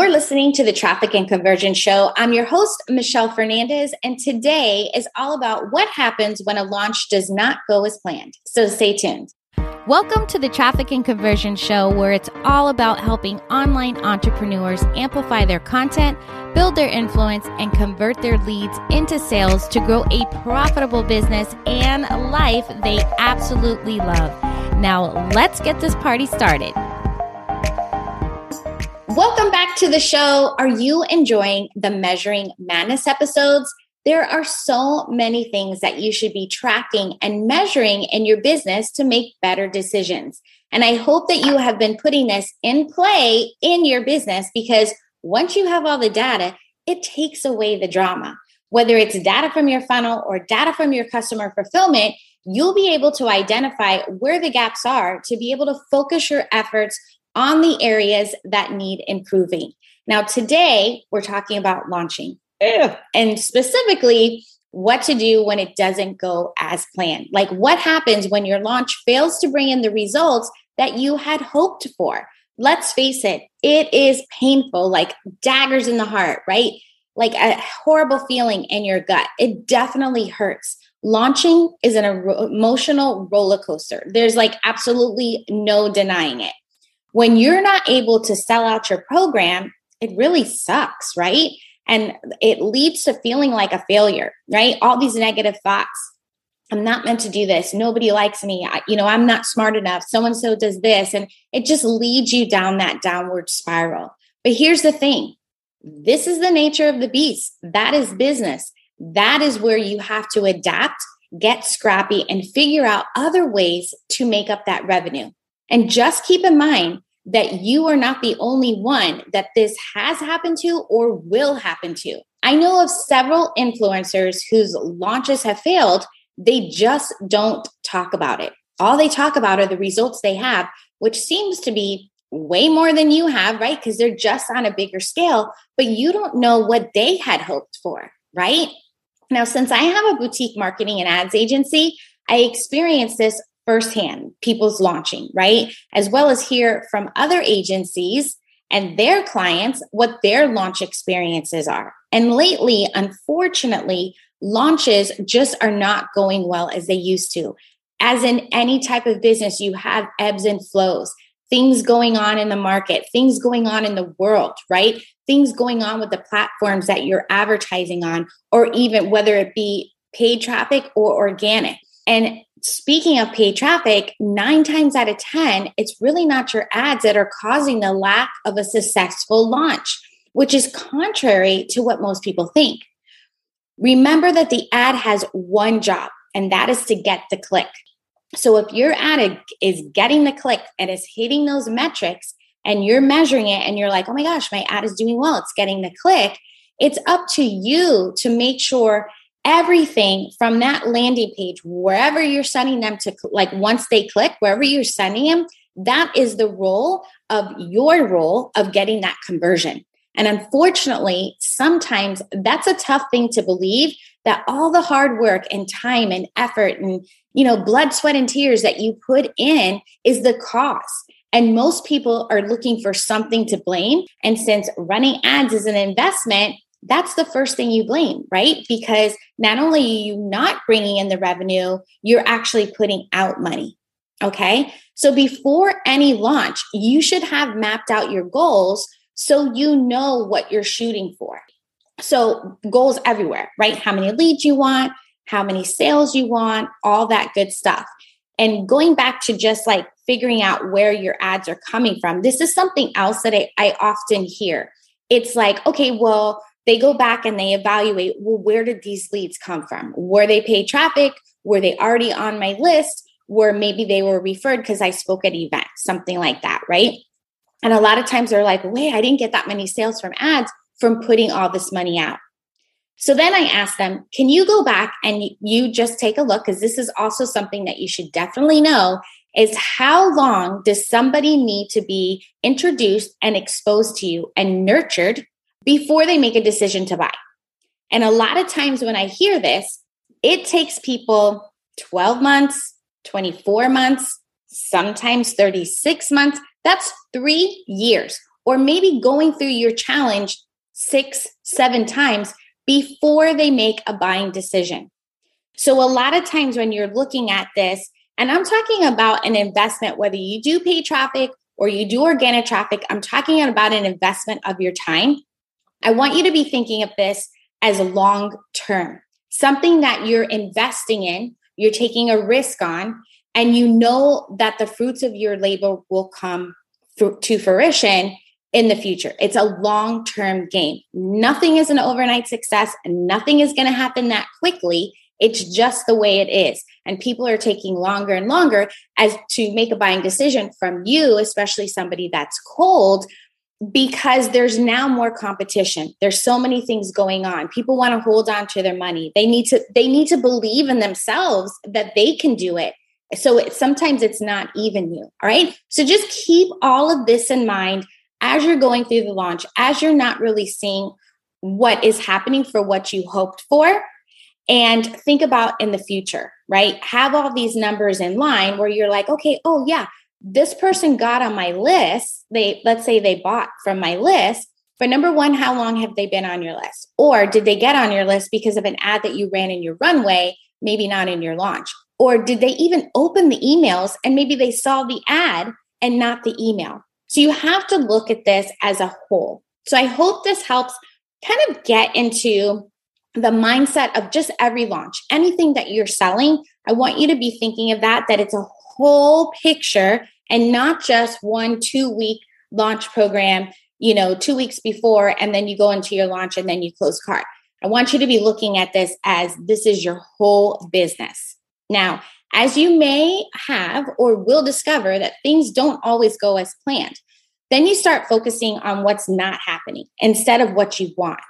You're listening to the Traffic and Conversion Show. I'm your host, Michelle Fernandez, and today is all about what happens when a launch does not go as planned. So stay tuned. Welcome to the Traffic and Conversion Show, where it's all about helping online entrepreneurs amplify their content, build their influence, and convert their leads into sales to grow a profitable business and life they absolutely love. Now, let's get this party started. Back to the show. Are you enjoying the Measuring Madness episodes? There are so many things that you should be tracking and measuring in your business to make better decisions. And I hope that you have been putting this in play in your business because once you have all the data, it takes away the drama. Whether it's data from your funnel or data from your customer fulfillment, you'll be able to identify where the gaps are to be able to focus your efforts on the areas that need improving. Now, today we're talking about launching and specifically what to do when it doesn't go as planned. Like what happens when your launch fails to bring in the results that you had hoped for. Let's face it, it is painful, like daggers in the heart, right? Like a horrible feeling in your gut. It definitely hurts. Launching is an emotional roller coaster. There's like absolutely no denying it. When you're not able to sell out your program, it really sucks, right? And it leads to feeling like a failure, right? All these negative thoughts. I'm not meant to do this. Nobody likes me. I, you know, I'm not smart enough. So and so does this. And it just leads you down that downward spiral. But here's the thing this is the nature of the beast. That is business. That is where you have to adapt, get scrappy, and figure out other ways to make up that revenue. And just keep in mind that you are not the only one that this has happened to or will happen to. I know of several influencers whose launches have failed. They just don't talk about it. All they talk about are the results they have, which seems to be way more than you have, right? Because they're just on a bigger scale, but you don't know what they had hoped for, right? Now, since I have a boutique marketing and ads agency, I experience this firsthand people's launching, right? As well as hear from other agencies and their clients what their launch experiences are. And lately, unfortunately, launches just are not going well as they used to. As in any type of business, you have ebbs and flows, things going on in the market, things going on in the world, right? Things going on with the platforms that you're advertising on, or even whether it be paid traffic or organic. And speaking of paid traffic, nine times out of 10, it's really not your ads that are causing the lack of a successful launch, which is contrary to what most people think. Remember that the ad has one job, and that is to get the click. So if your ad is getting the click and is hitting those metrics, and you're measuring it and you're like, oh my gosh, my ad is doing well, it's getting the click, it's up to you to make sure everything from that landing page, wherever you're sending them to, like once they click, wherever you're sending them, that is the role of your role of getting that conversion. And unfortunately, sometimes that's a tough thing to believe that all the hard work and time and effort and you know blood sweat and tears that you put in is the cause and most people are looking for something to blame and since running ads is an investment that's the first thing you blame, right? Because not only are you not bringing in the revenue, you're actually putting out money. Okay. So before any launch, you should have mapped out your goals so you know what you're shooting for. So, goals everywhere, right? How many leads you want, how many sales you want, all that good stuff. And going back to just like figuring out where your ads are coming from, this is something else that I, I often hear. It's like, okay, well, they go back and they evaluate well where did these leads come from? Were they paid traffic? Were they already on my list? Where maybe they were referred because i spoke at events something like that right? And a lot of times they're like wait i didn't get that many sales from ads from putting all this money out. So then i asked them can you go back and you just take a look? Because this is also something that you should definitely know is how long does somebody need to be introduced and exposed to you and nurtured before they make a decision to buy. And a lot of times when I hear this, it takes people 12 months, 24 months, sometimes 36 months. That's three years or maybe going through your challenge six, seven times before they make a buying decision. So, a lot of times when you're looking at this, and I'm talking about an investment, whether you do pay traffic or you do organic traffic, I'm talking about an investment of your time. I want you to be thinking of this as long term, something that you're investing in, you're taking a risk on, and you know that the fruits of your labor will come to fruition in the future. It's a long term game. Nothing is an overnight success, nothing is going to happen that quickly. It's just the way it is. And people are taking longer and longer as to make a buying decision from you, especially somebody that's cold, because there's now more competition. There's so many things going on. People want to hold on to their money. They need to they need to believe in themselves that they can do it. So it, sometimes it's not even you. All right. So just keep all of this in mind as you're going through the launch, as you're not really seeing what is happening for what you hoped for. And think about in the future, right? Have all these numbers in line where you're like, okay, oh, yeah, this person got on my list. They, let's say they bought from my list. But number one, how long have they been on your list? Or did they get on your list because of an ad that you ran in your runway, maybe not in your launch? Or did they even open the emails and maybe they saw the ad and not the email? So you have to look at this as a whole. So I hope this helps kind of get into the mindset of just every launch, anything that you're selling. I want you to be thinking of that, that it's a whole picture and not just one two week launch program, you know, two weeks before, and then you go into your launch and then you close cart. I want you to be looking at this as this is your whole business. Now, as you may have or will discover that things don't always go as planned. Then you start focusing on what's not happening instead of what you want.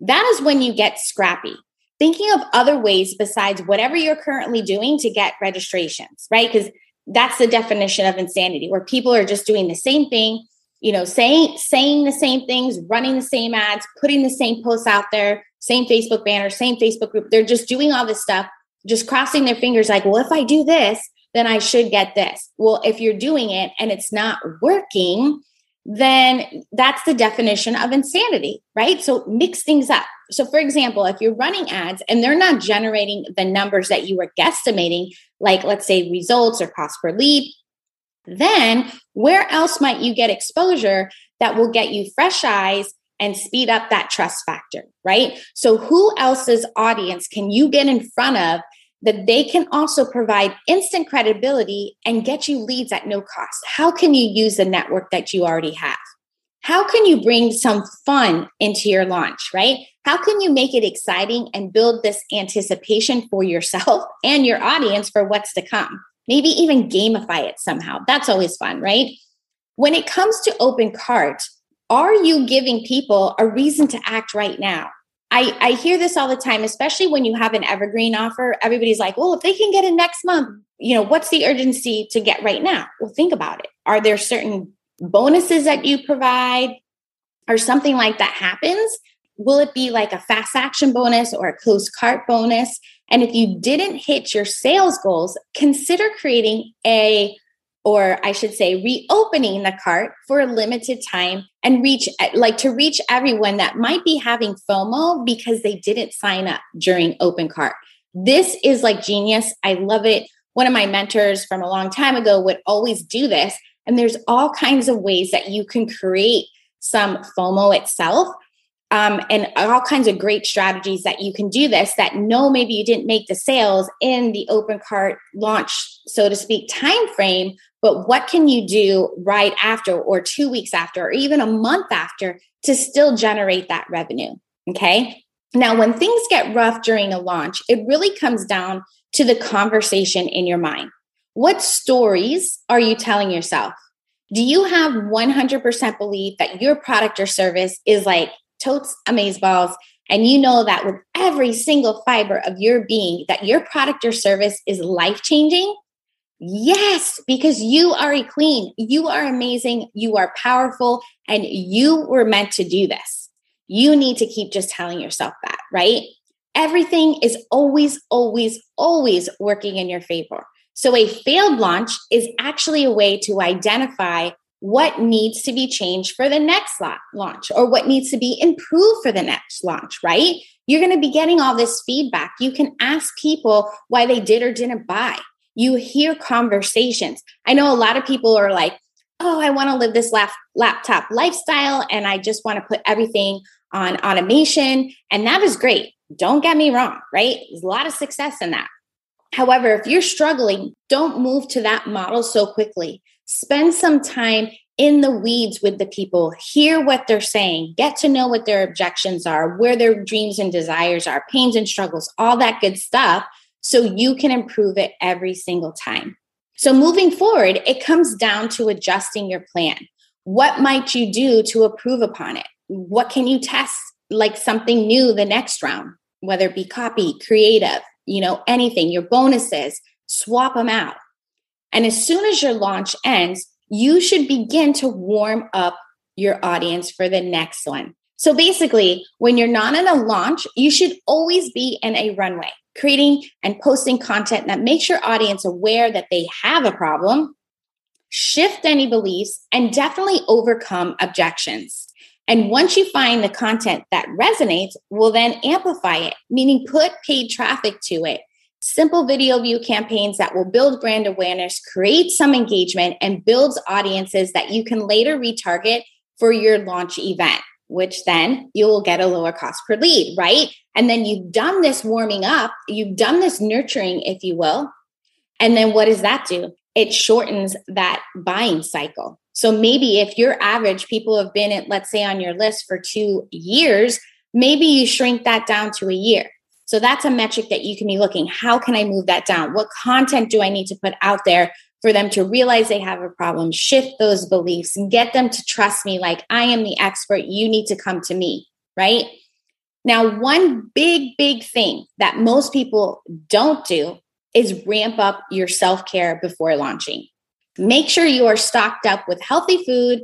That is when you get scrappy, thinking of other ways besides whatever you're currently doing to get registrations, right? Because that's the definition of insanity where people are just doing the same thing you know saying saying the same things running the same ads putting the same posts out there same facebook banner same facebook group they're just doing all this stuff just crossing their fingers like, well, if I do this, then I should get this. Well, if you're doing it and it's not working, then that's the definition of insanity, right? So mix things up. So, for example, if you're running ads and they're not generating the numbers that you were guesstimating, like let's say results or cost per lead, then where else might you get exposure that will get you fresh eyes and speed up that trust factor, right? So, who else's audience can you get in front of that they can also provide instant credibility and get you leads at no cost? How can you use the network that you already have? How can you bring some fun into your launch, right? How can you make it exciting and build this anticipation for yourself and your audience for what's to come? Maybe even gamify it somehow. That's always fun, right? When it comes to open cart, are you giving people a reason to act right now? I, I hear this all the time, especially when you have an evergreen offer. Everybody's like, well, if they can get it next month, you know, what's the urgency to get right now? Well, think about it. Are there certain bonuses that you provide or something like that happens? Will it be like a fast action bonus or a closed cart bonus? And if you didn't hit your sales goals, consider creating a or I should say, reopening the cart for a limited time and reach, like to reach everyone that might be having FOMO because they didn't sign up during open cart. This is like genius. I love it. One of my mentors from a long time ago would always do this. And there's all kinds of ways that you can create some FOMO itself um, and all kinds of great strategies that you can do this that no maybe you didn't make the sales in the open cart launch so to speak time frame but what can you do right after or two weeks after or even a month after to still generate that revenue okay? Now when things get rough during a launch it really comes down to the conversation in your mind. What stories are you telling yourself? Do you have 100% belief that your product or service is like totes amaze balls and you know that with every single fiber of your being that your product or service is life changing yes because you are a queen you are amazing you are powerful and you were meant to do this you need to keep just telling yourself that right everything is always always always working in your favor so a failed launch is actually a way to identify what needs to be changed for the next launch or what needs to be improved for the next launch, right? You're going to be getting all this feedback. You can ask people why they did or didn't buy. You hear conversations. I know a lot of people are like, oh, I want to live this lap- laptop lifestyle and I just want to put everything on automation. And that is great. Don't get me wrong, right? There's a lot of success in that. However, if you're struggling, don't move to that model so quickly. Spend some time in the weeds with the people, hear what they're saying, get to know what their objections are, where their dreams and desires are, pains and struggles, all that good stuff, so you can improve it every single time. So, moving forward, it comes down to adjusting your plan. What might you do to improve upon it? What can you test like something new the next round, whether it be copy, creative, you know, anything, your bonuses, swap them out. And as soon as your launch ends, you should begin to warm up your audience for the next one. So basically, when you're not in a launch, you should always be in a runway, creating and posting content that makes your audience aware that they have a problem, shift any beliefs, and definitely overcome objections. And once you find the content that resonates, we'll then amplify it, meaning put paid traffic to it. Simple video view campaigns that will build brand awareness, create some engagement, and builds audiences that you can later retarget for your launch event, which then you will get a lower cost per lead, right? And then you've done this warming up, you've done this nurturing, if you will. And then what does that do? It shortens that buying cycle. So maybe if your average people have been at, let's say, on your list for two years, maybe you shrink that down to a year. So that's a metric that you can be looking. How can I move that down? What content do I need to put out there for them to realize they have a problem, shift those beliefs, and get them to trust me like I am the expert. You need to come to me, right? Now, one big, big thing that most people don't do is ramp up your self care before launching. Make sure you are stocked up with healthy food,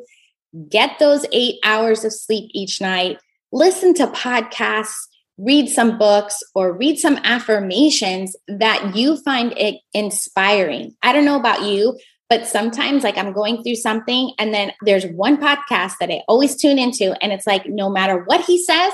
get those eight hours of sleep each night, listen to podcasts, read some books, or read some affirmations that you find it inspiring. I don't know about you, but sometimes like I'm going through something and then there's one podcast that I always tune into and it's like no matter what he says,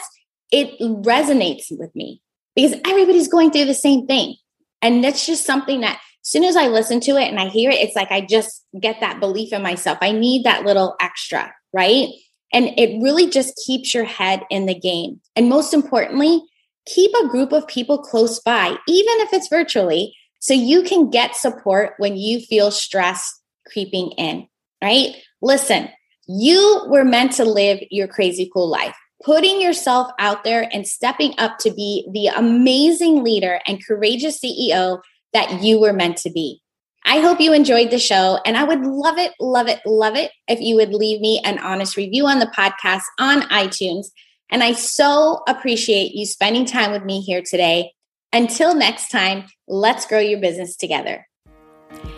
it resonates with me because everybody's going through the same thing. And that's just something that as soon as I listen to it and I hear it, it's like I just get that belief in myself. I need that little extra, right? And it really just keeps your head in the game. And most importantly, keep a group of people close by, even if it's virtually, so you can get support when you feel stress creeping in, right? Listen, you were meant to live your crazy cool life. Putting yourself out there and stepping up to be the amazing leader and courageous CEO that you were meant to be. I hope you enjoyed the show, and I would love it, love it, love it if you would leave me an honest review on the podcast on iTunes. And I so appreciate you spending time with me here today. Until next time, let's grow your business together.